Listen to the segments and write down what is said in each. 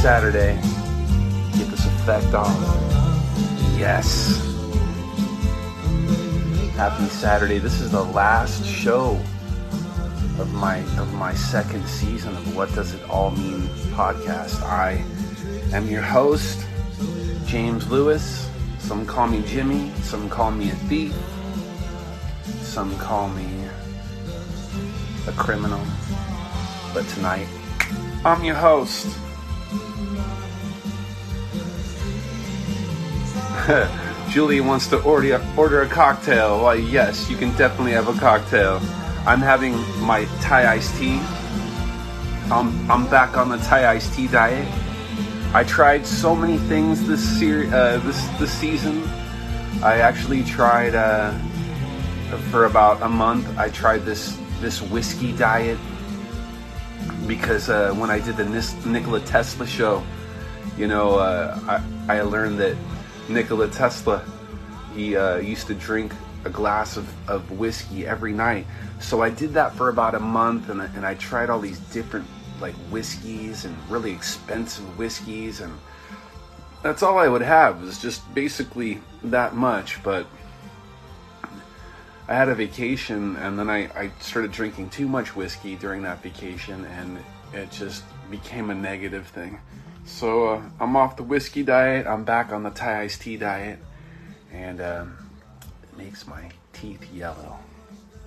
Saturday. Get this effect on. Yes. Happy Saturday. This is the last show of my of my second season of What Does It All Mean podcast. I am your host, James Lewis. Some call me Jimmy, some call me a thief, some call me a criminal. But tonight, I'm your host. Julie wants to order order a cocktail. Why, yes, you can definitely have a cocktail. I'm having my Thai iced tea. I'm I'm back on the Thai iced tea diet. I tried so many things this ser- uh, this this season. I actually tried uh, for about a month. I tried this this whiskey diet because uh, when I did the Nikola Tesla show, you know, uh, I I learned that Nikola Tesla he uh, used to drink a glass of, of whiskey every night. So I did that for about a month, and and I tried all these different like whiskeys and really expensive whiskeys, and that's all I would have was just basically that much. But I had a vacation, and then I, I started drinking too much whiskey during that vacation, and it just became a negative thing. So uh, I'm off the whiskey diet. I'm back on the Thai iced tea diet, and um, it makes my teeth yellow.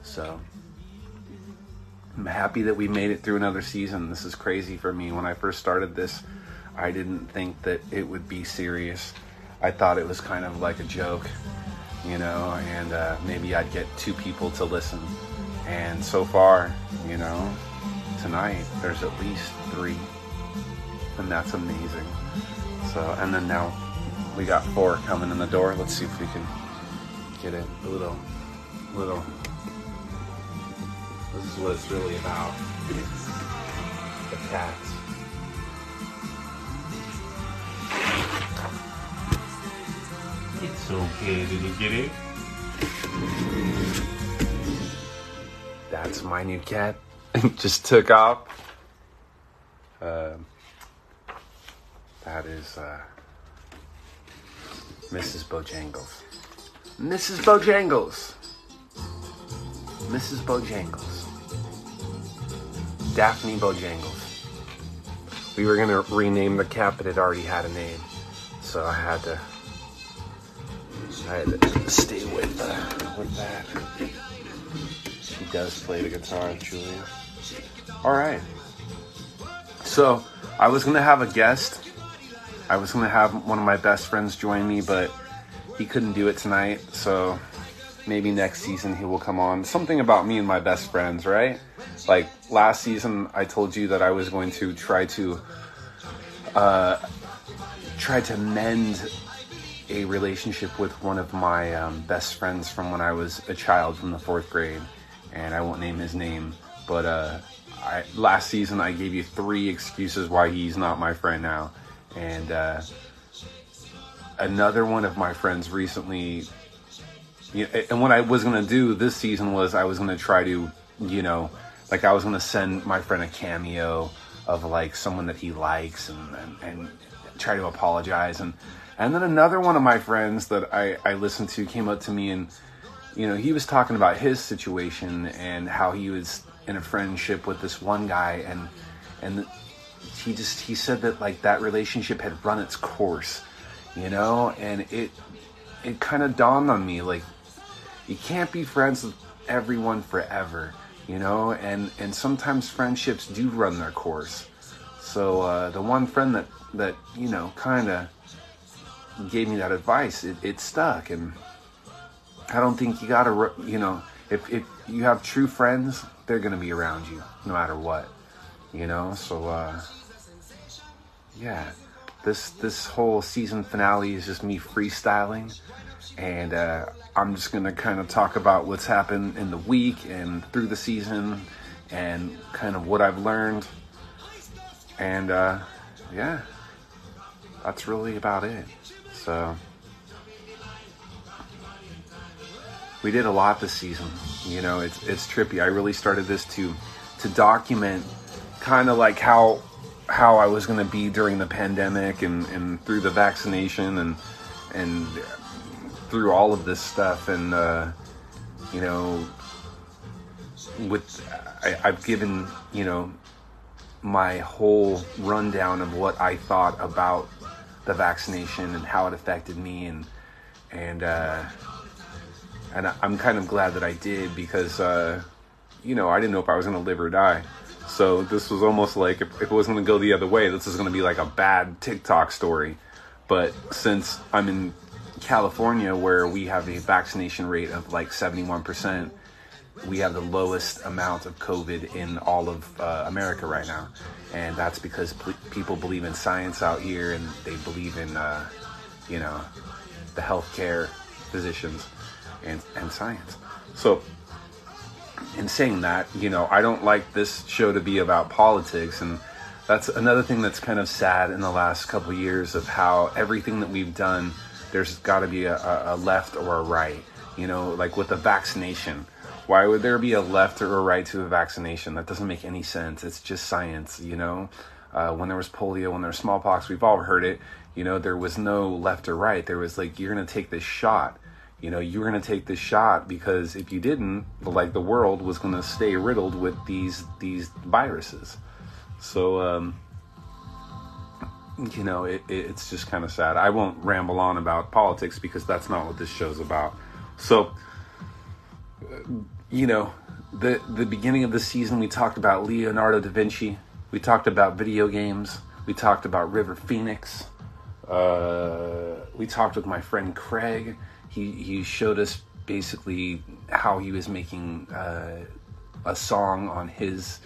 So I'm happy that we made it through another season. This is crazy for me. When I first started this, I didn't think that it would be serious. I thought it was kind of like a joke, you know, and uh, maybe I'd get two people to listen. And so far, you know, tonight there's at least three, and that's amazing. So, and then now we got four coming in the door. Let's see if we can get it a little, little. This is what it's really about. The cats. It's okay, did you get it? That's my new cat. Just took off. Um that is uh, Mrs. Bojangles. Mrs. Bojangles. Mrs. Bojangles. Daphne Bojangles. We were gonna rename the cat, but it already had a name, so I had to. Had to stay with uh, with that. She does play the guitar, Julia. All right. So I was gonna have a guest. I was gonna have one of my best friends join me, but he couldn't do it tonight. So maybe next season he will come on. Something about me and my best friends, right? Like last season, I told you that I was going to try to uh, try to mend a relationship with one of my um, best friends from when I was a child from the fourth grade, and I won't name his name, but uh, I, last season I gave you three excuses why he's not my friend now, and uh, another one of my friends recently you know, and what I was gonna do this season was I was gonna try to, you know, like I was gonna send my friend a cameo of like someone that he likes and, and, and try to apologize and and then another one of my friends that I, I listened to came up to me and you know he was talking about his situation and how he was in a friendship with this one guy and and he just he said that like that relationship had run its course you know? And it it kind of dawned on me like you can't be friends with everyone forever you know? And and sometimes friendships do run their course. So uh, the one friend that that you know kind of gave me that advice. It, it stuck and i don't think you gotta you know if, if you have true friends they're gonna be around you no matter what you know? So uh yeah this this whole season finale is just me freestyling and uh, I'm just gonna kind of talk about what's happened in the week and through the season, and kind of what I've learned, and uh, yeah, that's really about it. So we did a lot this season. You know, it's it's trippy. I really started this to to document kind of like how how I was going to be during the pandemic and, and through the vaccination and and through all of this stuff and uh, you know with I, I've given you know my whole rundown of what I thought about the vaccination and how it affected me and and uh, and I'm kind of glad that I did because uh, you know I didn't know if I was to live or die. So this was almost like if, if it was to go the other way, this is to be like a bad TikTok story. But since I'm in California, where we have a vaccination rate of like 71%, we have the lowest amount of COVID in all of uh, America right now. And that's because people believe in science out here and they believe in, uh, you know, the healthcare physicians and, and science. So, in saying that, you know, I don't like this show to be about politics. And that's another thing that's kind of sad in the last couple of years of how everything that we've done, there's got to be a, a left or a right. You know, like with the vaccination why would there be a left or a right to a vaccination? That doesn't make any sense. It's just science, you know? Uh, when there was polio, when there was smallpox, we've all heard it. You know, there was no left or right. There was like, you're going to take this shot. You know, you're going to take this shot because if you didn't, like the world was going to stay riddled with these these viruses. So, um, you know, it, it, it's just kind of sad. I won't ramble on about politics because that's not what this show's about. So, you know, the the beginning of the season we talked about Leonardo da Vinci, we talked about video games, we talked about River Phoenix, uh, we talked with my friend Craig. He he showed us basically how he was making uh, a song on his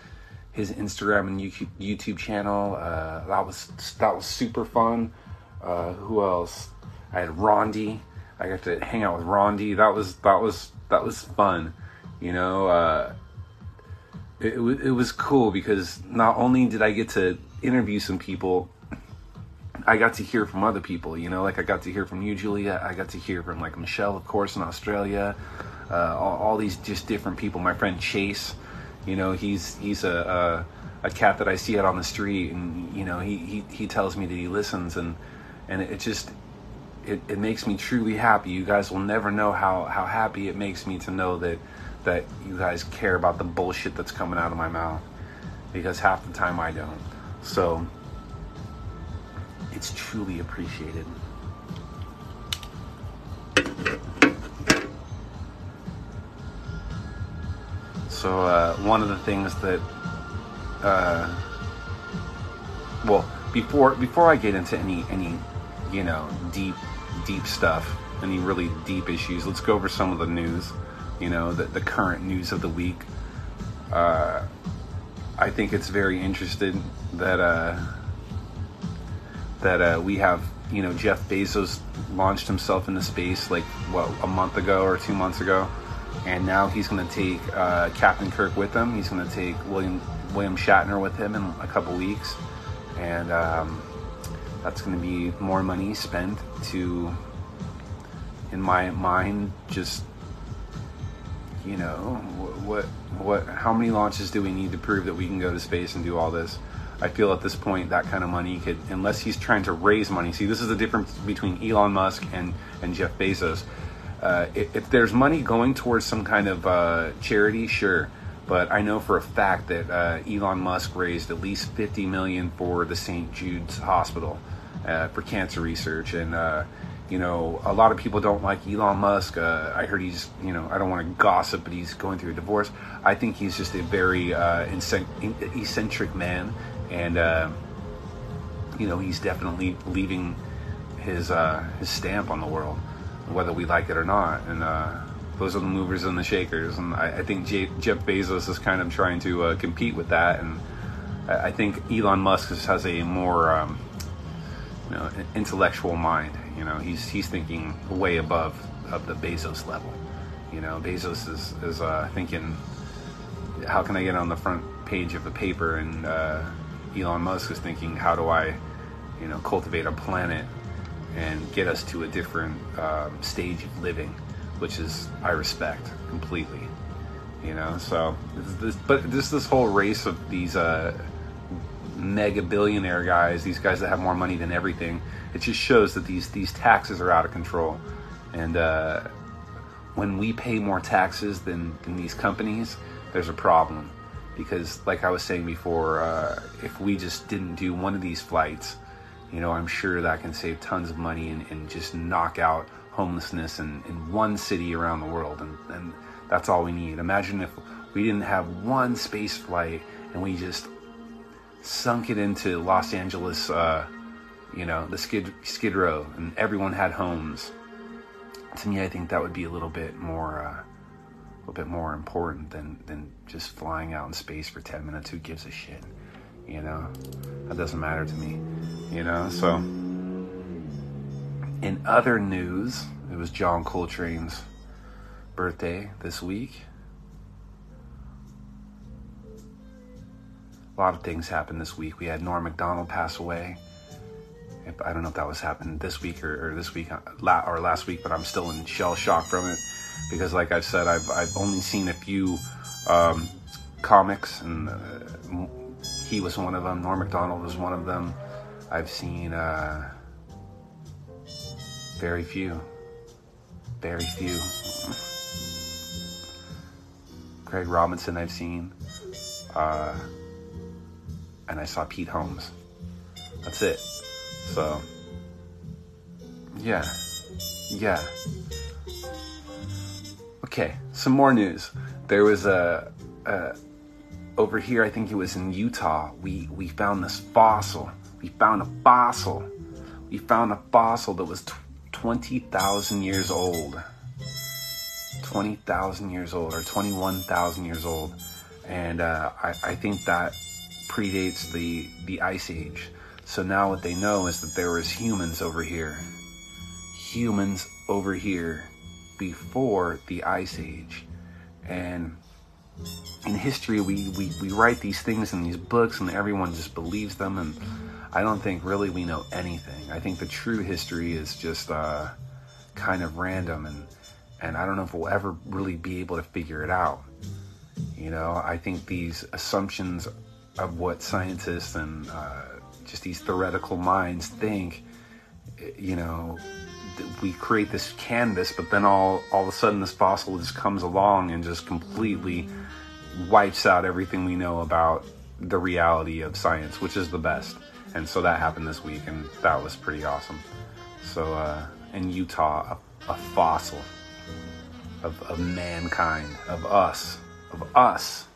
his Instagram and YouTube, YouTube channel. Uh, that was that was super fun. Uh, who else? I had Rondi. I got to hang out with Rondi. That was that was that was fun. You know, uh, it, it, was cool because not only did I get to interview some people, I got to hear from other people. You know, like I got to hear from you, Julia. I got to hear from like Michelle, of course, in Australia. Uh, all, all, these just different people. My friend Chase, you know, he's he's a, a, a cat that I see out on the street, and you know, he, he he tells me that he listens, and and it just it, it makes me truly happy. You guys will never know how, how happy it makes me to know that that you guys care about the bullshit that's coming out of my mouth because half the time I don't. So it's truly appreciated. So uh, one of the things that, uh, well, before before I get into any any you know deep deep stuff, any really deep issues. Let's go over some of the news, you know, the, the current news of the week. Uh, I think it's very interesting that uh, that uh, we have, you know, Jeff Bezos launched himself into space like what a month ago or two months ago, and now he's going to take uh, Captain Kirk with him. He's going to take William William Shatner with him in a couple weeks, and um, that's going to be more money spent to, in my mind, just you know what what how many launches do we need to prove that we can go to space and do all this? I feel at this point that kind of money could, unless he's trying to raise money. See, this is the difference between Elon Musk and and Jeff Bezos. Uh, if, if, there's money going towards some kind of uh, charity, sure. But I know for a fact that uh, Elon Musk raised at least 50 million for the St. Jude's Hospital uh, for cancer research. And, uh, you know, a lot of people don't like Elon Musk. Uh, I heard he's, you know, I don't want to gossip, but he's going through a divorce. I think he's just a very uh, eccentric man. And, uh, you know, he's definitely leaving his, his stamp on the world, whether we like it or not. And, those are the movers and the shakers. And I, I think Jeff Bezos is kind of trying to compete with that. And I, I think Elon Musk has a more, um, you know, intellectual mind. You know, he's he's thinking way above of the Bezos level. You know, Bezos is is uh, thinking, how can I get on the front page of the paper? And uh, Elon Musk is thinking, how do I, you know, cultivate a planet and get us to a different um, stage of living which is I respect completely. You know, so this, but this this whole race of these uh, mega billionaire guys, these guys that have more money than everything, it just shows that these these taxes are out of control, and uh, when we pay more taxes than than these companies, there's a problem because, like I was saying before, uh, if we just didn't do one of these flights, you know, I'm sure that can save tons of money and, and just knock out homelessness in, in one city around the world. And, and that's all we need. Imagine if we didn't have one space flight and we just sunk it into Los Angeles, uh, you know, the skid, skid row, and everyone had homes. To me, I think that would be a little bit more, uh, a little bit more important than than just flying out in space for ten minutes. Who gives a shit? You know, that doesn't matter to me. You know, so. In other news, it was John Coltrane's birthday this week. A lot of things happened this week. We had Norm Macdonald pass away. I don't know if that was happened this week or, or this week uh, or last week, but I'm still in shell shock from it because, like I've said, I've, I've only seen a few um, comics, and uh, he was one of them. Norm Macdonald was one of them. I've seen uh, very few. Very few. Craig Robinson, I've seen. Uh, and I saw Pete Holmes. That's it. So, yeah. Yeah. Okay, some more news. There was a, a over here, I think it was in Utah, we, we found this fossil. We found a fossil. We found a fossil that was 20,000 years old. 20,000 years old or 21,000 years old. And uh, I, I think that predates the, the Ice Age. So now what they know is that there was humans over here. Humans over here before the Ice Age. And in history, we, we, we write these things in these books and everyone just believes them. And I don't think really we know anything. I think the true history is just uh, kind of random, and and I don't know if we'll ever really be able to figure it out. You know, I think these assumptions of what scientists and uh, just these theoretical minds think, you know, we create this canvas, but then all all of a sudden this fossil just comes along and just completely wipes out everything we know about the reality of science, which is the best and so that happened this week, and that was pretty awesome. So uh, in Utah, a, a fossil of, of mankind, of us, of us.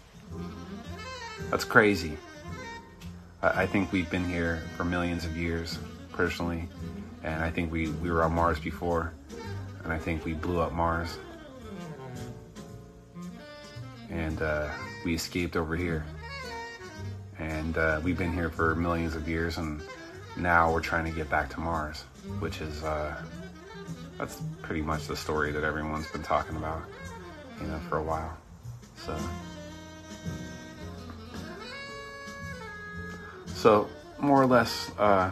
That's crazy. I, I think we've been here for millions of years, personally, and I think we, we were on Mars before, and I think we blew up Mars. And uh, we escaped over here and uh, we've been here for millions of years, and now we're trying to get back to Mars, which is uh, that's pretty much the story that everyone's been talking about, you know, for a while. So, so more or less, uh,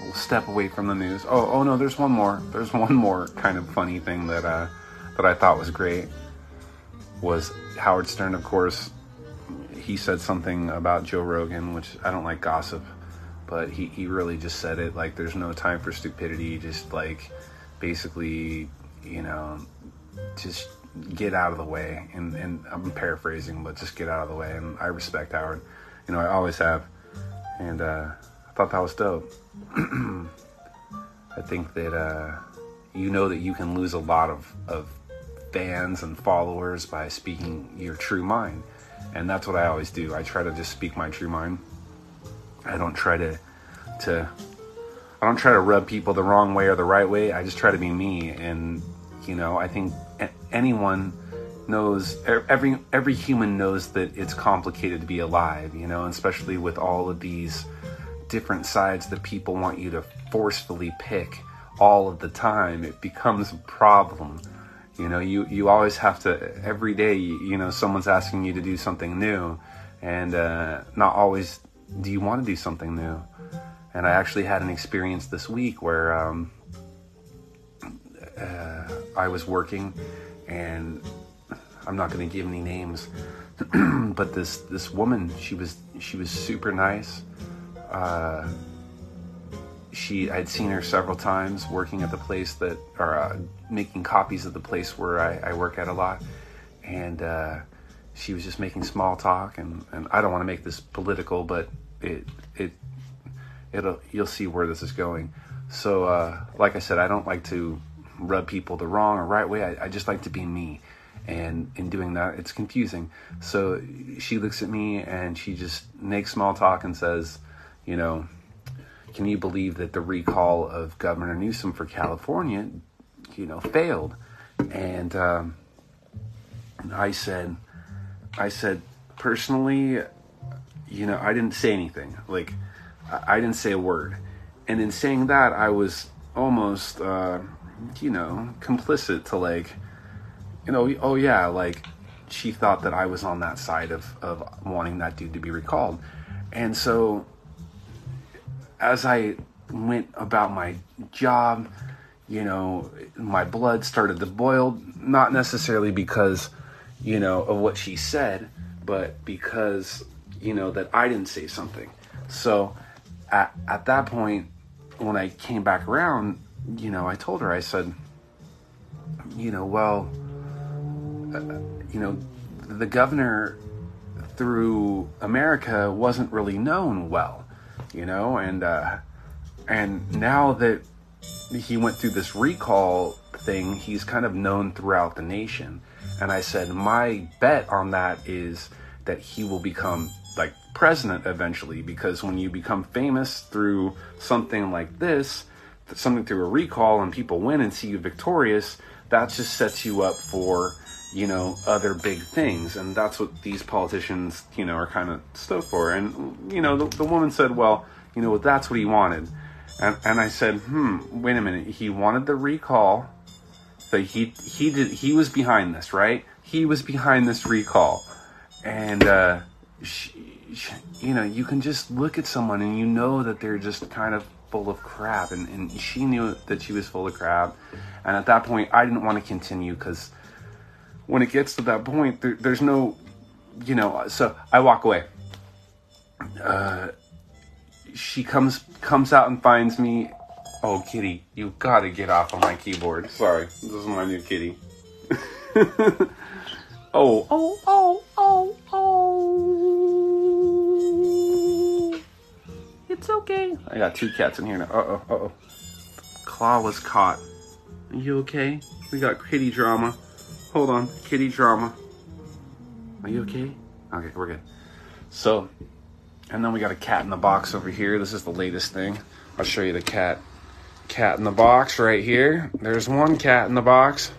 we'll step away from the news. Oh, oh no, there's one more. There's one more kind of funny thing that uh, that I thought was great. Was Howard Stern, of course, he said something about Joe Rogan, which I don't like gossip, but he, he really just said it like there's no time for stupidity. Just like basically, you know, just get out of the way. And, and I'm paraphrasing, but just get out of the way. And I respect Howard. You know, I always have. And uh, I thought that was dope. I think that uh, you know that you can lose a lot of, of fans and followers by speaking your true mind and that's what I always do. I try to just speak my true mind. I don't try to to I don't try to rub people the wrong way or the right way. I just try to be me and you know, I think anyone knows every every human knows that it's complicated to be alive, you know, especially with all of these different sides that people want you to forcefully pick all of the time. It becomes a problem you know, you, you always have to, every day, you, you know, someone's asking you to do something new, and uh, not always do you want to do something new. And I actually had an experience this week where um, uh, I was working, and I'm not going to give any names, but this this woman, she was she was super nice. Uh, she I'd seen her several times working at the place that or uh, making copies of the place where I, I work at a lot, and uh, she was just making small talk and, and I don't want to make this political, but it it it'll you'll see where this is going. So uh, like I said, I don't like to rub people the wrong or right way. I, I just like to be me. And in doing that, it's confusing. So she looks at me and she just makes small talk and says, you know, can you believe that the recall of Governor Newsom for California, you know, failed? And um, I said, I said, personally, you know, I didn't say anything. Like, I didn't say a word. And in saying that, I was almost, uh, you know, complicit to like, you know, oh yeah, like she thought that I was on that side of, of wanting that dude to be recalled. And so as I went about my job, you know, my blood started to boil, not necessarily because, you know, of what she said, but because, you know, that I didn't say something. So at, at that point, when I came back around, you know, I told her, I said, you know, well, uh, you know, the governor through America wasn't really known well, you know, and uh, and now that he went through this recall thing, he's kind of known throughout the nation. And I said, my bet on that is that he will become like president eventually, because when you become famous through something like this, something through a recall, and people win and see you victorious, that just sets you up for you know other big things. And that's what these politicians you know are kind of stoked for. And you know the, the woman said well you know that's what he wanted. And, and i said hmm wait a minute. He wanted the recall that he he did he was behind this right? He was behind this recall. And uh she, she, you know you can just look at someone and you know that they're just kind of full of crap. And, and she knew that she was full of crap. And at that point i didn't want to continue because when it gets to that point, there, there's no, you know. So I walk away. Uh, she comes comes out and finds me. Oh, kitty, you gotta get off of my keyboard. Sorry, this is my new kitty. oh, oh, oh, oh, oh. It's okay. I got two cats in here now. Uh oh, uh oh. Claw was caught. Are you okay? We got kitty drama. Hold on, kitty drama. Are you okay? Okay, we're good. So, and then we got a cat in the box over here. This is the latest thing. I'll show you the cat. Cat in the box right here. There's one cat in the box.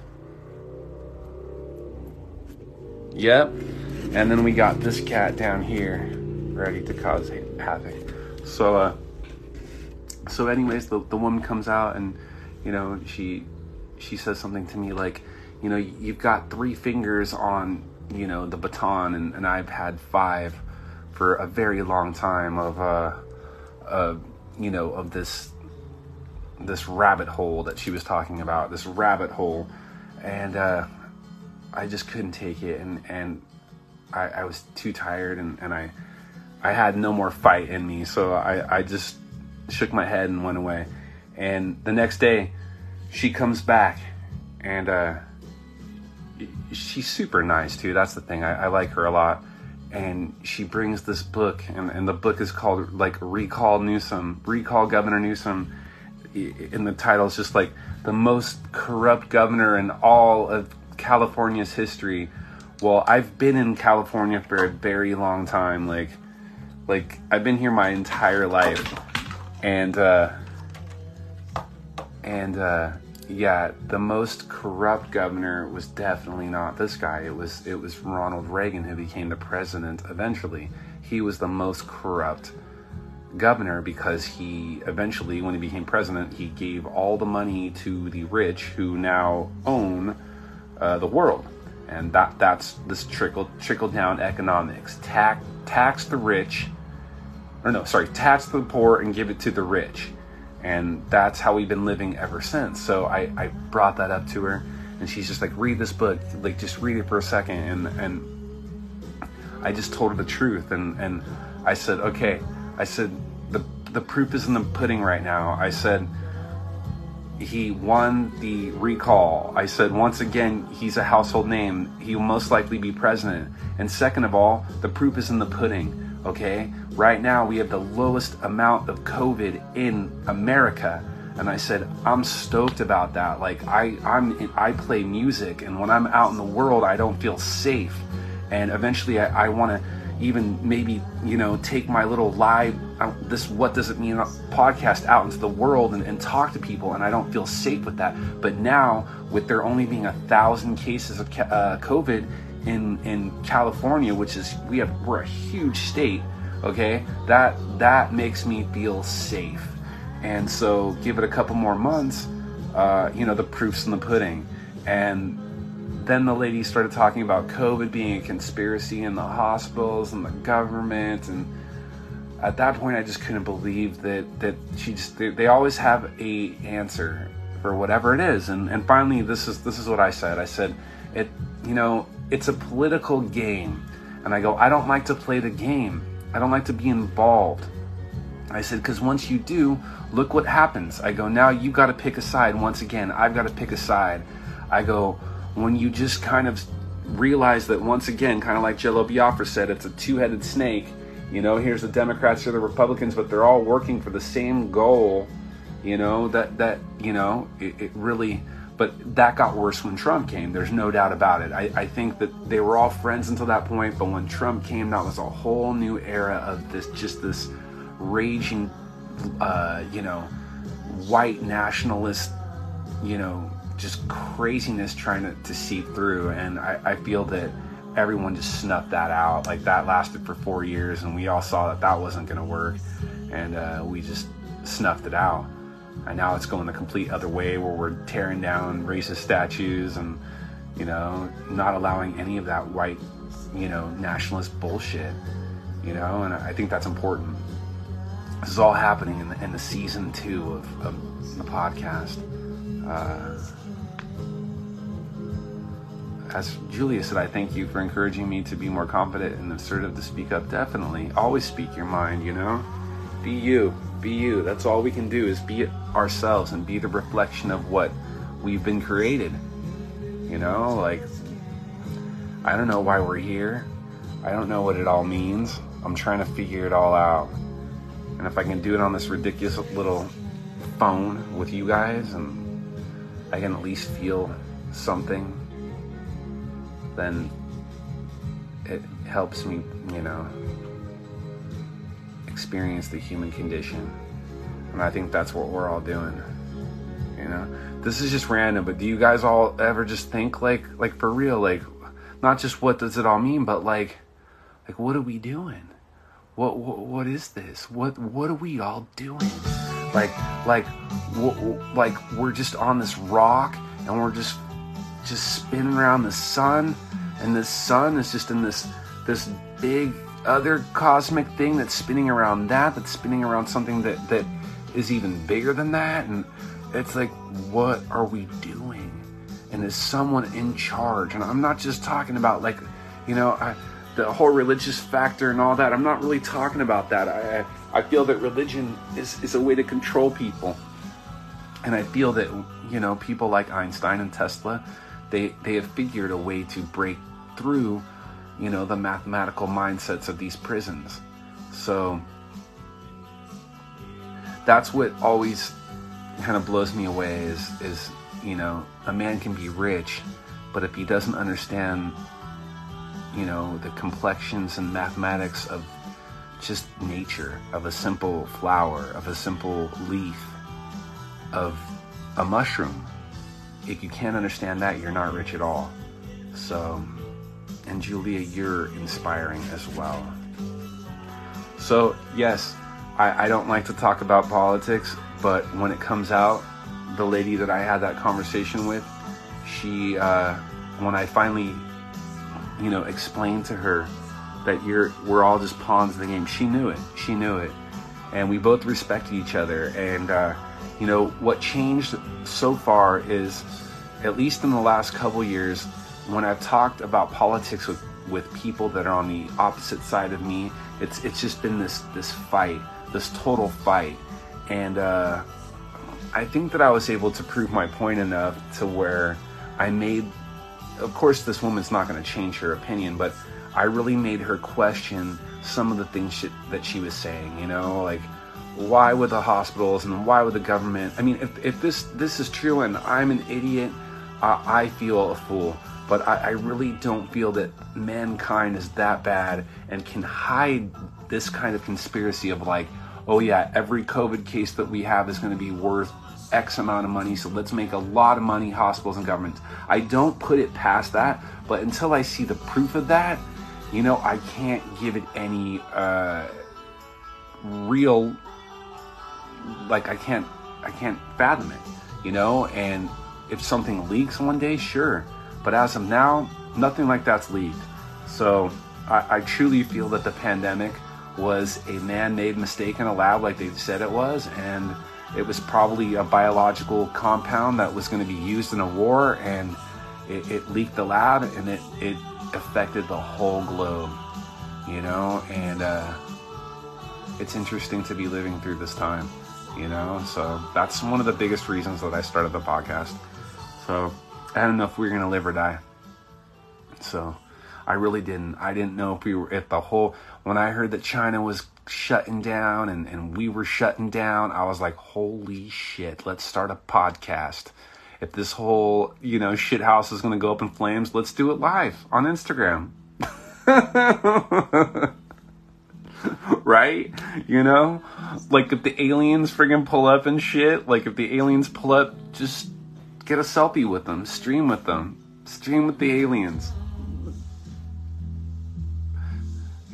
Yep. And then we got this cat down here, ready to cause havoc. So, uh, so anyways, the, the woman comes out and, you know, she, she says something to me like, you know, you've got three fingers on, you know, the baton, and, and I've had five for a very long time of, uh, uh, you know, of this, this rabbit hole that she was talking about, this rabbit hole, and uh, I just couldn't take it, and and I, I was too tired, and, and I, I had no more fight in me, so I, I just shook my head and went away, and the next day, she comes back, and uh, she's super nice too. That's the thing. I, I like her a lot. And she brings this book, and, and the book is called like Recall Newsom, Recall Governor Newsom. In the title, it's just like the most corrupt governor in all of California's history. Well, I've been in California for a very long time. Like, like I've been here my entire life, and uh, and uh, yeah, the most corrupt governor was definitely not this guy. It was it was Ronald Reagan who became the president eventually. He was the most corrupt governor because he eventually when he became president, he gave all the money to the rich who now own uh, the world. And that that's this trickle trickle down economics. Tax tax the rich or no, sorry, tax the poor and give it to the rich and that's how we've been living ever since. So I, I brought that up to her, and she's just like, read this book, like just read it for a second, and and I just told her the truth, and and I said, okay, I said the the proof is in the pudding right now. I said he won the recall. I said, once again, he's a household name. He will most likely be president. And second of all, the proof is in the pudding. Okay? Right now, we have the lowest amount of COVID in America. And I said, I'm stoked about that. Like, I, I'm, I play music, and when I'm out in the world, I don't feel safe. And eventually, I, I want to even maybe you know take my little live uh, this what does it mean uh, podcast out into the world and, and, talk to people and i don't feel safe with that but now with there only being a thousand cases of uh, covid in in california which is we have we're a huge state okay? That that makes me feel safe. And so give it a couple more months uh, you know the proof's in the pudding. And then the lady started talking about COVID being a conspiracy in the hospitals and the government, and at that point, I just couldn't believe that that she just they, they always have a answer for whatever it is, and and finally, this is this is what I said. I said it, you know, it's a political game, and I go, I don't like to play the game. I don't like to be involved. I said, because once you do, look what happens. I go, now you've got to pick a side. Once again, I've got to pick a side. I go, when you just kind of realize that once again, kind of like Jello Biafra said, it's a two-headed snake. You know, here's the Democrats, here the Republicans, but they're all working for the same goal. You know that that you know it, it really, but that got worse when Trump came. There's no doubt about it. I, I think that they were all friends until that point, but when Trump came, that was a whole new era of this just this raging, uh, you know, white nationalist, you know, just craziness trying to, to seep through. And I, I feel that everyone just snuffed that out. Like that lasted for four years, and we all saw that that wasn't going to work, and uh, we just snuffed it out. And now it's going the complete other way, where we're tearing down racist statues and you know not allowing any of that white, you know, nationalist bullshit. You know, and I think that's important. This is all happening in the, in the season two of, of the podcast. Uh, as Julia said, I thank you for encouraging me to be more confident and assertive to speak up. Definitely. Always speak your mind, you know? Be you. Be you. That's all we can do is be ourselves and be the reflection of what we've been created. You know, like, I don't know why we're here. I don't know what it all means. I'm trying to figure it all out. And if I can do it on this ridiculous little phone with you guys and I can at least feel something then it helps me, you know, experience the human condition. And I think that's what we're all doing. You know, this is just random, but do you guys all ever just think like, like for real, like, not just what does it all mean, but like, like what are we doing? What what, what is this? What what are we all doing? Like like like we're just on this rock and we're just just spinning around the sun, and the sun is just in this this big other cosmic thing that's spinning around that, that's spinning around something that that is even bigger than that, and it's like, what are we doing? And is someone in charge? And I'm not just talking about like, you know, I, the whole religious factor and all that. I'm not really talking about that. I I feel that religion is is a way to control people, and I feel that you know people like Einstein and Tesla they they have figured a way to break through, you know, the mathematical mindsets of these prisons. So that's what always kind of blows me away is is you know a man can be rich, but if he doesn't understand, you know, the complexions and mathematics of just nature, of a simple flower, of a simple leaf, of a mushroom, if you can't understand that, you're not rich at all. So, and Julia, you're inspiring as well. So, yes, I, I don't like to talk about politics, but when it comes out, the lady that I had that conversation with, she, uh, when I finally, you know, explained to her that you're, we're all just pawns in the game, she knew it. She knew it. And we both respected each other. And, uh, you know, what changed so far is at least in the last couple years, when I've talked about politics with, with people that are on the opposite side of me, it's it's just been this this fight, this total fight, and uh, I think that I was able to prove my point enough to where I made. Of course, this woman's not going to change her opinion, but I really made her question some of the things she, that she was saying. You know, like why would the hospitals and why would the government? I mean, if, if this this is true and I'm an idiot, I feel a fool. But I, I really don't feel that mankind is that bad and can hide this kind of conspiracy of like, oh yeah, every COVID case that we have is going to be worth X amount of money, so let's make a lot of money, hospitals and governments. I don't put it past that, but until I see the proof of that, you know, I can't give it any uh, real, like I can't, I can't fathom it, you know. And if something leaks one day, sure, but as of now, nothing like that's leaked. So I, I truly feel that the pandemic was a man-made mistake in a lab, like they said it was, and it was probably a biological compound that was going to be used in a war, and it, it leaked the lab, and it, it affected the whole globe, you know, and uh, it's interesting to be living through this time, you know. So that's one of the biggest reasons that I started the podcast. So I don't know if we were gonna live or die. So I really didn't. I didn't know if we were if the whole when I heard that China was shutting down and, and we were shutting down, I was like, holy shit, let's start a podcast. If this whole, you know, shit house is gonna go up in flames, let's do it live on Instagram. right? You know? Like if the aliens friggin' pull up and shit, like if the aliens pull up, just get a selfie with them, stream with them, stream with the aliens.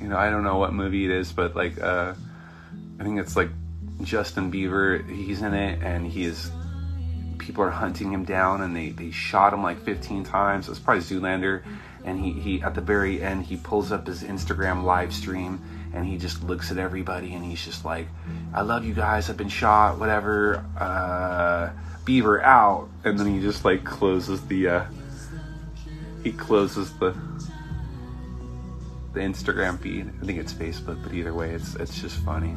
You know, I don't know what movie it is, but like, uh, I think it's like Justin Bieber. He's in it, and he is. People are hunting him down, and they they shot him like 15 times. It's probably Zoolander, and he he at the very end he pulls up his Instagram live stream, and he just looks at everybody, and he's just like, "I love you guys. I've been shot. Whatever." Uh, Bieber out, and then he just like closes the. Uh, he closes the the Instagram feed. I think it's Facebook, but either way, it's it's just funny.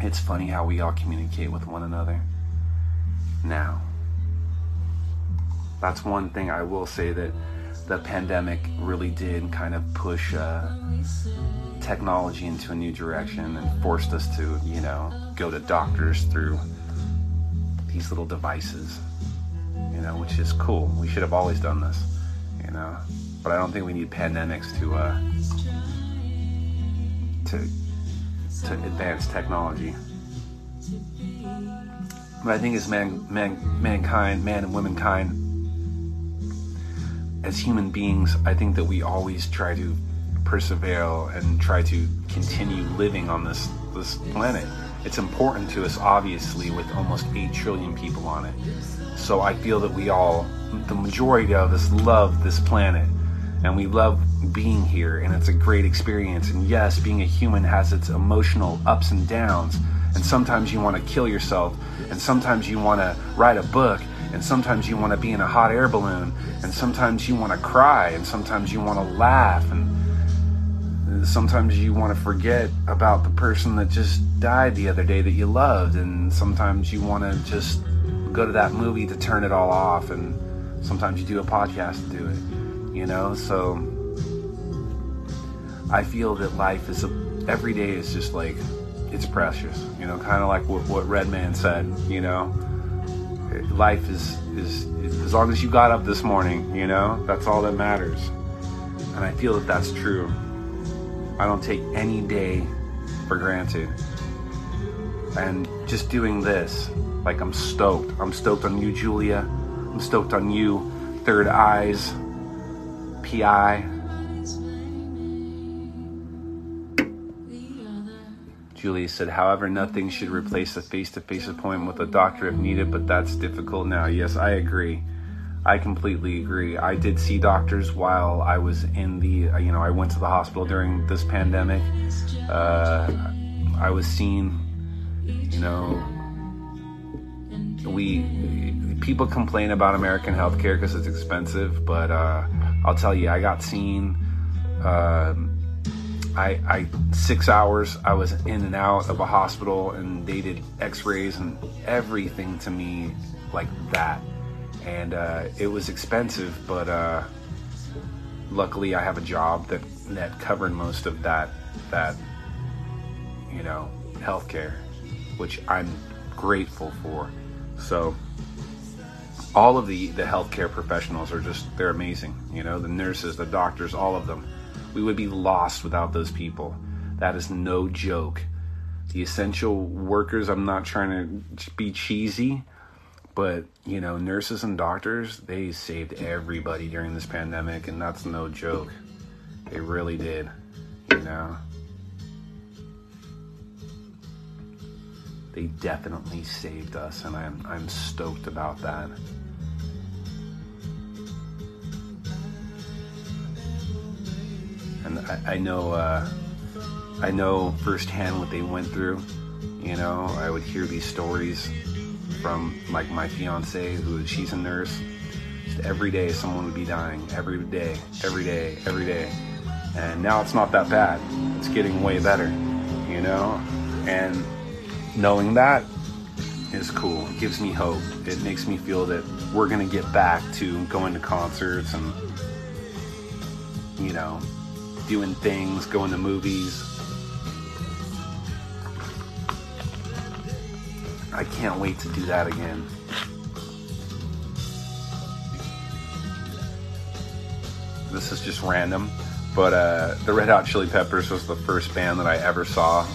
It's funny how we all communicate with one another. Now, that's one thing I will say that the pandemic really did kind of push uh, technology into a new direction and forced us to, you know, go to doctors through these little devices, you know, which is cool. We should have always done this, you know but I don't think we need pandemics to uh, to to advance technology. But I think as man, man, mankind, man and womankind, as human beings, I think that we always try to persevere and try to continue living on this this planet. It's important to us, obviously, with almost eight trillion people on it. So I feel that we all, the majority of us, love this planet and we love being here and it's a great experience and yes being a human has its emotional ups and downs and sometimes you want to kill yourself and sometimes you want to write a book and sometimes you want to be in a hot air balloon and sometimes you want to cry and sometimes you want to laugh and sometimes you want to forget about the person that just died the other day that you loved and sometimes you want to just go to that movie to turn it all off and sometimes you do a podcast to do it you know? So i feel that life is a, every day is just like it's precious you know kind of like what, what redman said you know? Life is, is is as long as you got up this morning you know that's all that matters. And i feel that that's true i don't take any day for granted and just doing this like i'm stoked i'm stoked on you julia i'm stoked on you third eyes PI. Julia said, however, nothing should replace a face to face appointment with a doctor if needed, but that's difficult now. Yes, I agree. I completely agree. I did see doctors while I was in the, you know, I went to the hospital during this pandemic. Uh, I was seen, you know, we people complain about American healthcare because it's expensive, but uh, I'll tell you, I got seen. Uh, I, I six hours. I was in and out of a hospital, and they did X-rays and everything to me like that, and uh, it was expensive. But uh, luckily, I have a job that that covered most of that that you know healthcare, which I'm grateful for. So all of the the healthcare professionals are just they're amazing. You know, the nurses, the doctors, all of them. We would be lost without those people. That is no joke. The essential workers, I'm not trying to be cheesy, but you know, nurses and doctors, they saved everybody during this pandemic and that's no joke. They really did, you know. They definitely saved us and I'm I'm stoked about that. and I, I know uh, I know firsthand what they went through. You know, I would hear these stories from like my fiance, who she's a nurse. Every day, someone would be dying. Every day, every day, every day. And now it's not that bad. It's getting way better. You know, and knowing that is cool. It gives me hope. It makes me feel that we're gonna get back to going to concerts and you know doing things, going to movies. I can't wait to do that again. This is just random, but uh, the Red Hot Chili Peppers was the first band that I ever saw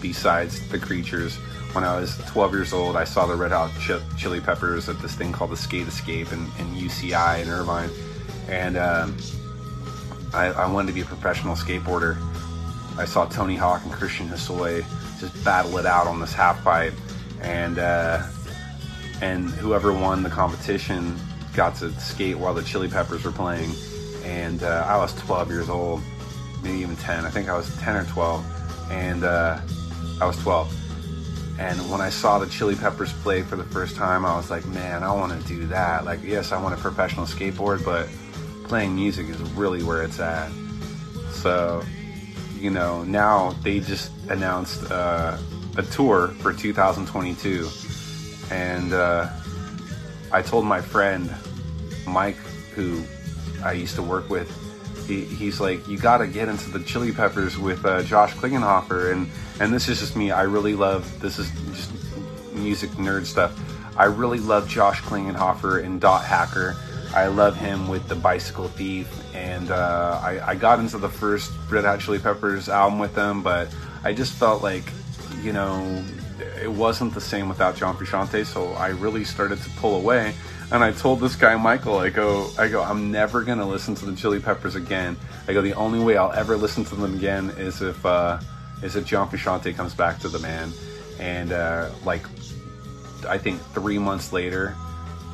besides the Creatures. When I was 12 years old, I saw the Red Hot Ch- Chili Peppers at this thing called the Skate Escape in, in UCI in Irvine. And um, I, I, wanted to be a professional skateboarder. I saw Tony Hawk and Christian Hosoi just battle it out on this half pipe, and uh, and whoever won the competition got to skate while the Chili Peppers were playing. And uh, I was 12 years old, maybe even 10. I think I was 10 or 12, and uh, I was 12. And when I saw the Chili Peppers play for the first time, I was like, man, I want to do that. Like, yes, I want a professional skateboard, but playing music is really where it's at. So, you know, now they just announced uh, a tour for 2022. And uh, I told my friend, Mike, who I used to work with, he, he's like, you got to get into the Chili Peppers with uh, Josh Klinghoffer. And, and this is just me. I really love, this is just music nerd stuff. I really love Josh Klinghoffer and Dot Hacker. I love him with the Bicycle Thief, and uh, I, I, got into the first Red Hot Chili Peppers album with them, but I just felt like, you know, it wasn't the same without John Frusciante, so I really started to pull away. And I told this guy Michael, I go, I go, I'm never gonna listen to the Chili Peppers again. I go, the only way I'll ever listen to them again is if uh, is if John Frusciante comes back to the band. And uh, like, I think three months later,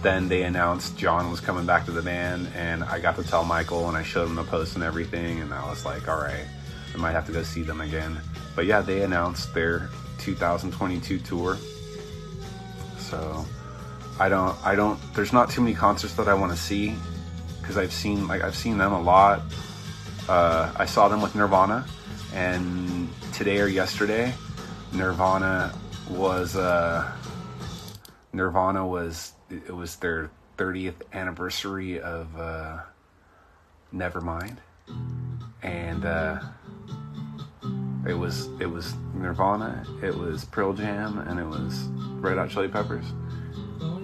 then they announced John was coming back to the band, and I got to tell Michael, and I showed him the post and everything, and I was like, all right, I might have to go see them again. But yeah, they announced their 2022 tour. So I don't, I don't. There's not too many concerts that I want to see because I've seen like I've seen them a lot. Uh, I saw them with Nirvana, and today or yesterday, Nirvana was uh, Nirvana was it was their 30th anniversary of uh, Nevermind, and uh, it was it was Nirvana, it was Pearl Jam, and it was Red Hot Chili Peppers,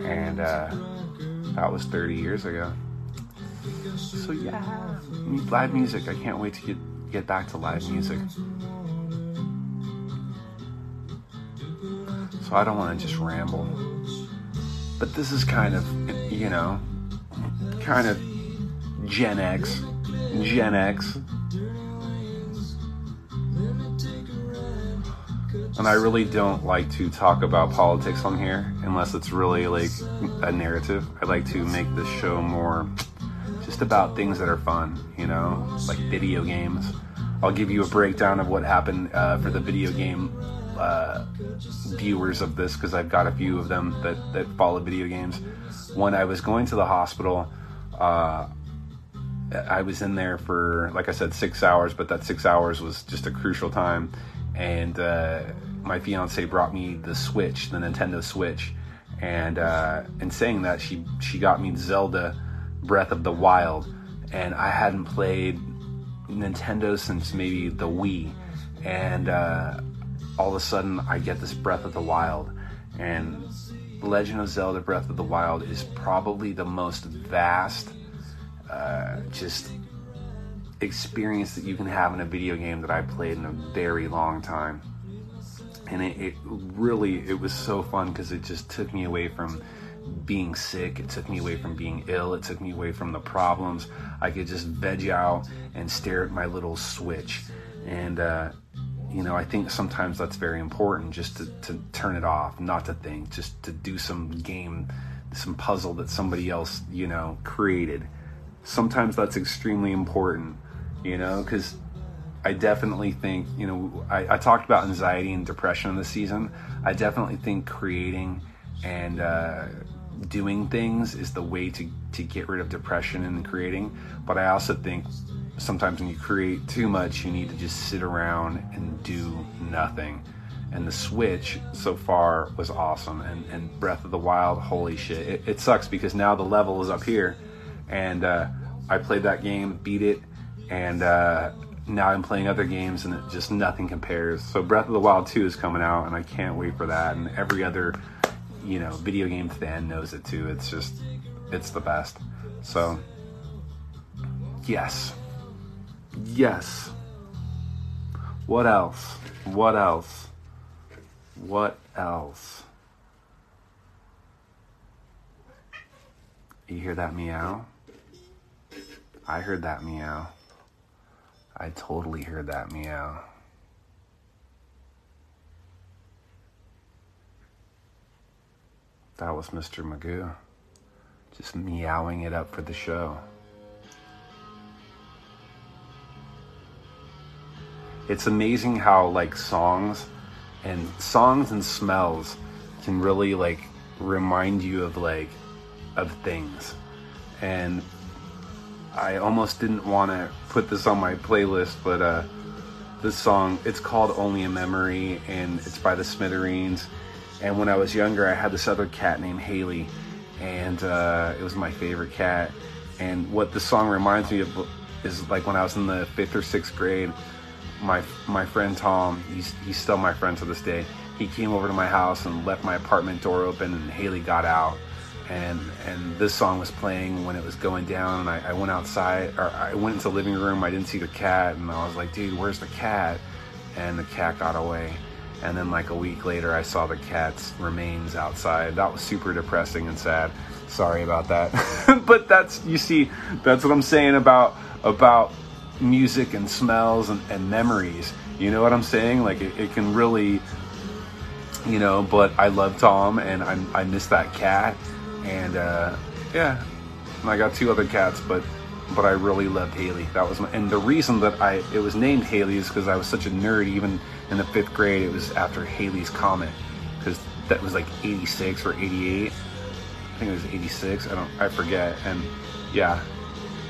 and uh, that was 30 years ago. So yeah, live music. I can't wait to get get back to live music. So I don't want to just ramble. But this is kind of, you know, kind of Gen X. Gen X. And I really don't like to talk about politics on here unless it's really like a narrative. I like to make this show more just about things that are fun, you know, like video games. I'll give you a breakdown of what happened uh, for the video game uh, viewers of this because I've got a few of them that that follow video games. When I was going to the hospital, uh, I was in there for like I said six hours, but that six hours was just a crucial time, and uh, my fiance brought me the Switch, the Nintendo Switch, and uh, in saying that she she got me Zelda Breath of the Wild, and I hadn't played Nintendo since maybe the Wii, and uh, all of a sudden I get this Breath of the Wild, and Legend of Zelda Breath of the Wild is probably the most vast, uh, just experience that you can have in a video game that I played in a very long time. And it, it really, it was so fun because it just took me away from being sick. It took me away from being ill. It took me away from the problems. I could just veg out and stare at my little switch. And, uh, you know, I think sometimes that's very important just to, to turn it off, not to think, just to do some game, some puzzle that somebody else, you know, created. Sometimes that's extremely important, you know, because I definitely think, you know, I, I, talked about anxiety and depression in this season. I definitely think creating and uh, doing things is the way to, to get rid of depression and creating. But I also think sometimes when you create too much, you need to just sit around and do nothing. And the Switch so far was awesome. And, and Breath of the Wild, holy shit. It, it sucks because now the level is up here. And uh, I played that game, beat it, and uh, now I'm playing other games and it just nothing compares. So Breath of the Wild 2 is coming out and I can't wait for that. And every other you know, video game fan knows it too. It's just, it's the best. So, yes. Yes. What else? What else? What else? You hear that meow? I heard that meow. I totally heard that meow. That was Mr. Magoo. Just meowing it up for the show. It's amazing how like songs and songs and smells can really like remind you of like of things. And I almost didn't want to put this on my playlist, but uh this song, it's called Only a Memory and it's by the Smithereens and when I was younger, I had this other cat named Haley, and uh, it was my favorite cat. And what the song reminds me of is like when I was in the fifth or sixth grade. My my friend Tom, he's he's still my friend to this day. He came over to my house and left my apartment door open, and Haley got out. And and this song was playing when it was going down, and I, I went outside, or I went into the living room. I didn't see the cat, and I was like, "Dude, where's the cat?" And the cat got away and then like a week later I saw the cat's remains outside. That was super depressing and sad. Sorry about that. but that's you see, that's what I'm saying about about music and smells and, and memories. You know what I'm saying? Like it, it can really you know, but I love Tom and I, I miss that cat and uh, yeah, I got two other cats, but but I really loved Haley. That was my, and the reason that I it was named Haley is because I was such a nerd. Even in the fifth grade, it was after Halley's Comet because that was like '86 or '88. I think it was '86. I don't, I forget. And yeah,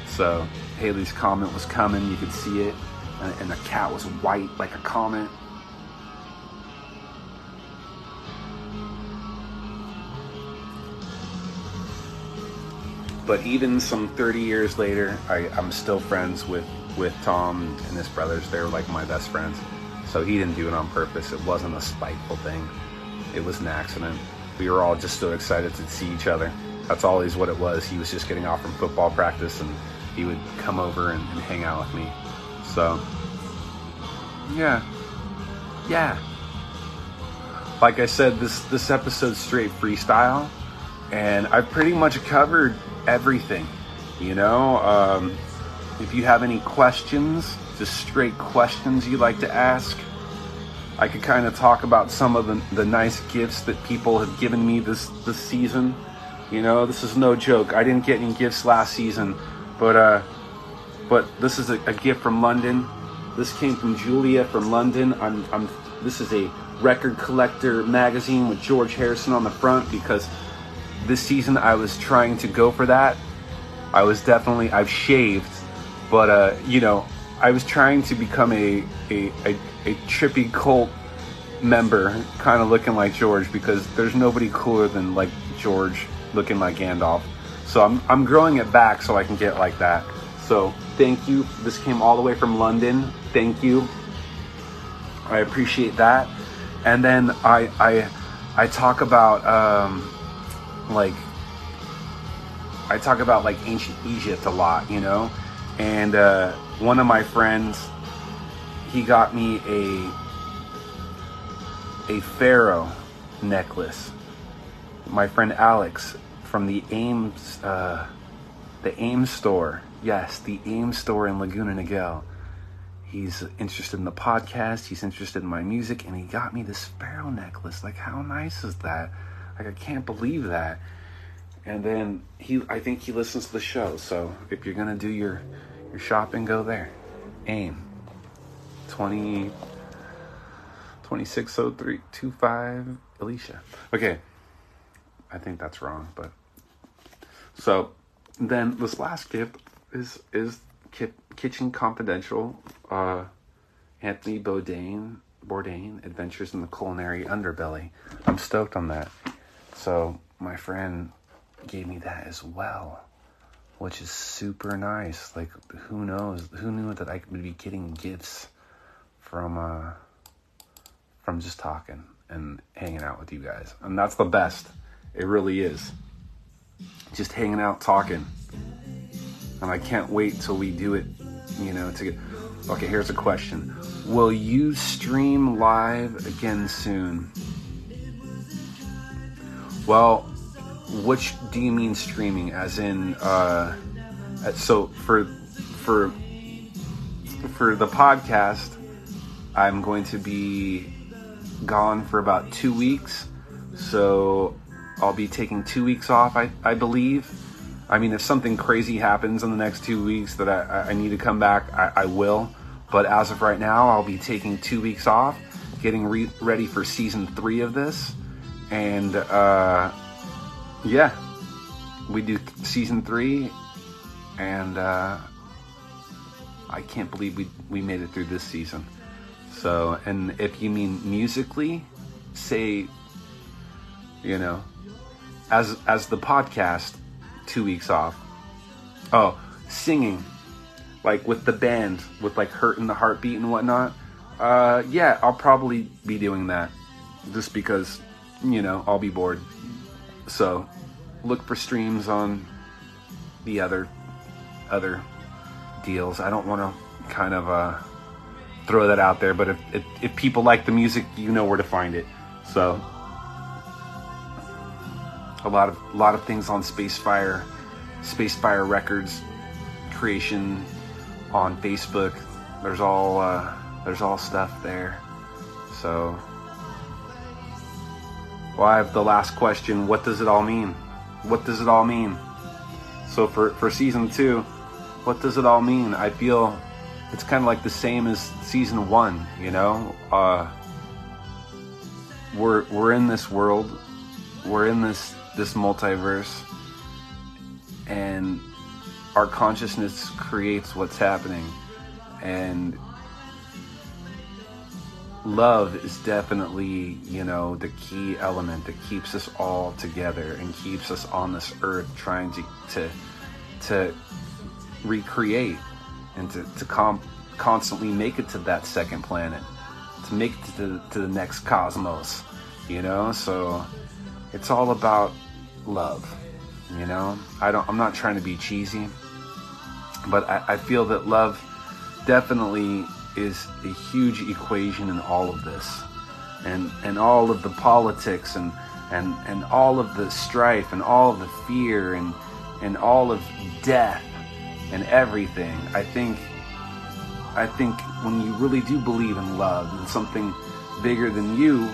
so Halley's Comet was coming. You could see it, and, and the cat was white like a comet. But even some 30 years later, I, I'm still friends with, with Tom and his brothers. They're like my best friends. So he didn't do it on purpose. It wasn't a spiteful thing. It was an accident. We were all just so excited to see each other. That's always what it was. He was just getting off from football practice and he would come over and, and hang out with me. So, yeah. Yeah. Like I said, this, this episode's straight freestyle. And I've pretty much covered everything. You know, um, if you have any questions, just straight questions you'd like to ask, I could kind of talk about some of the, the nice gifts that people have given me this this season. You know, this is no joke. I didn't get any gifts last season, but uh, but this is a, a gift from London. This came from Julia from London. I'm, I'm this is a Record Collector magazine with George Harrison on the front because this season I was trying to go for that. I was definitely I've shaved, but uh, you know I was trying to become a a, a, a trippy cult member, kind of looking like George because there's nobody cooler than like George looking like Gandalf. So I'm I'm growing it back so I can get like that. So thank you. This came all the way from London. Thank you. I appreciate that. And then I I I talk about um, like I talk about like ancient Egypt a lot, you know. And uh, one of my friends, he got me a a pharaoh necklace. My friend Alex from the Ames uh, the Ames store. Yes, the Ames store in Laguna Niguel. He's interested in the podcast. He's interested in my music, and he got me this pharaoh necklace. Like, how nice is that? Like, I can't believe that. And then he, I think he listens to the show. So if you're gonna do your your shopping, go there. AIM 20 260325 Alicia. Okay. I think that's wrong, but so then this last gift is is Kitchen Confidential, uh, Anthony Bourdain, Bourdain, Adventures in the Culinary Underbelly. I'm stoked on that. So my friend gave me that as well, which is super nice. Like who knows? Who knew that I would be getting gifts from uh, from just talking and hanging out with you guys, and that's the best. It really is. Just hanging out, talking, and I can't wait till we do it. You know, to get. Okay, here's a question: Will you stream live again soon? Well, which do you mean streaming? As in, uh, so for for for the podcast, I'm going to be gone for about two weeks. So I'll be taking two weeks off, I, I believe. I mean, if something crazy happens in the next two weeks that I, I need to come back, I, I will. But as of right now, I'll be taking two weeks off, getting re- ready for season three of this. And uh, yeah, we do season three. And uh, I can't believe we, we made it through this season. So, and if you mean musically, say, you know, as as the podcast, two weeks off. Oh, singing, like with the band, with like hurt hurting the heartbeat and whatnot. Uh, yeah, I'll probably be doing that, just because, you know, I'll be bored. So, look for streams on the other other deals. I don't want to kind of uh throw that out there. But if, if, if people like the music, you know where to find it. So a lot of a lot of things on Spacefire, Spacefire Records creation on Facebook. There's all uh, there's all stuff there. So, well, I have the last question. What does it all mean? What does it all mean? So for for season two, what does it all mean? I feel it's kind of like the same as season one, you know. Uh, we're we're in this world, we're in this this multiverse, and our consciousness creates what's happening, and love is definitely you know the key element that keeps us all together and keeps us on this earth trying to to to recreate and to, to com- constantly make it to that second planet, to make it to the, to the next cosmos, you know? So it's all about love, you know? I don't, I'm not trying to be cheesy, but I, I feel that love definitely is a huge equation in all of this. And, and all of the politics and, and, and all of the strife and all of the fear and, and all of death and everything. I think I think when you really do believe in love and something bigger than you,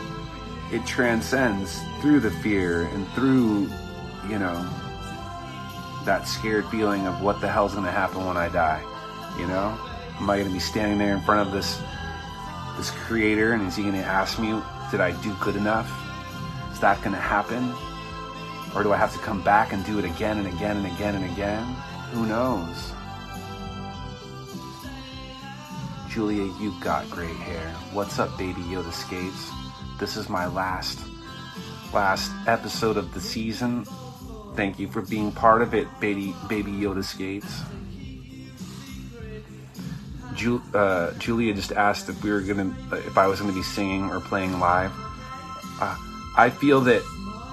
it transcends through the fear and through, you know, that scared feeling of what the hell's going to happen when I die. You know, am I going to be standing there in front of this this creator and is he going to ask me Did I do good enough? Is that going to happen? Or do I have to come back and do it again and again and again and again? Who knows? Julia, you've got great hair. What's up, baby Yoda Skates? This is my last last episode of the season. Thank you for being part of it, baby baby Yoda Skates. Ju- uh, Julia just asked if we were gonna, if I was gonna be singing or playing live. Uh, I feel that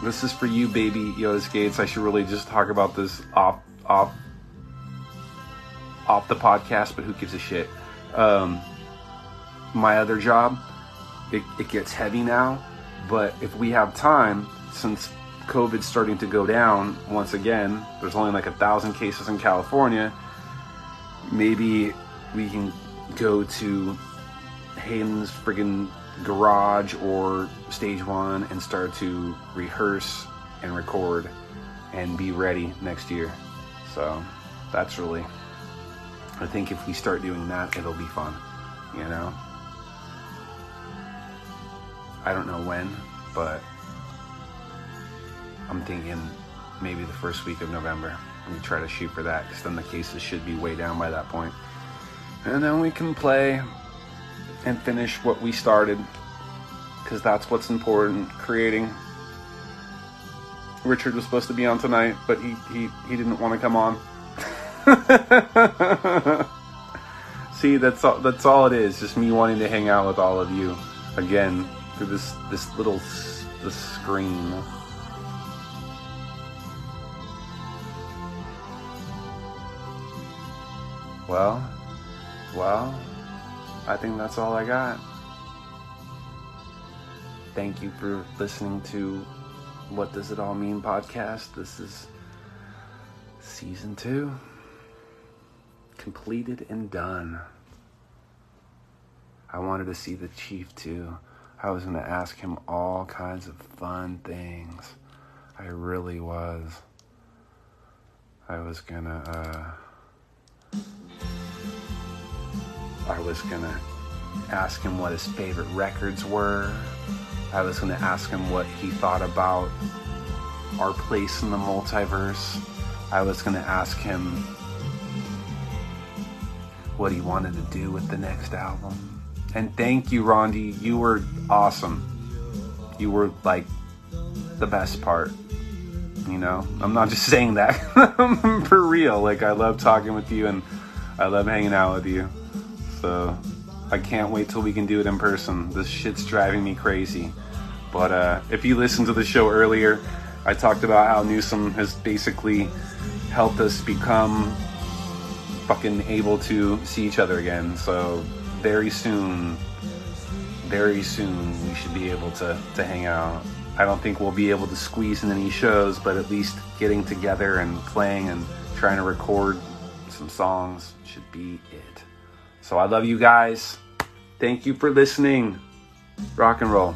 this is for you, baby Yoda Skates. I should really just talk about this off, off, off the podcast. But who gives a shit? Um, my other job, it, it gets heavy now. But if we have time, since COVID's starting to go down once again, there's only like a thousand cases in California. Maybe we can go to Hayden's friggin' garage or stage one and start to rehearse and record and be ready next year. So that's really, I think if we start doing that, it'll be fun, you know? I don't know when, but I'm thinking maybe the first week of November. We try to shoot for that because then the cases should be way down by that point. And then we can play and finish what we started because that's what's important creating. Richard was supposed to be on tonight, but he, he, he didn't want to come on. See, that's all, that's all it is. Just me wanting to hang out with all of you again through this this little the screen. Well, well, I think that's all I got. Thank you for listening to What Does It All Mean podcast. This is season two, completed and done. I wanted to see the chief too. I was going to ask him all kinds of fun things. I really was. I was going to, uh, I was going to ask him what his favorite records were. I was going to ask him what he thought about our place in the multiverse. I was going to ask him what he wanted to do with the next album. And thank you, Rondi. You were awesome. You were like the best part. You know, I'm not just saying that for real. Like, I love talking with you and I love hanging out with you. So, I can't wait till we can do it in person. This shit's driving me crazy. But uh, if you listened to the show earlier, I talked about how Newsom has basically helped us become fucking able to see each other again. So very soon, very soon, we should be able to, to hang out. I don't think we'll be able to squeeze in any shows, but at least getting together and playing and trying to record some songs should be it. So I love you guys. Thank you for listening. Rock and roll.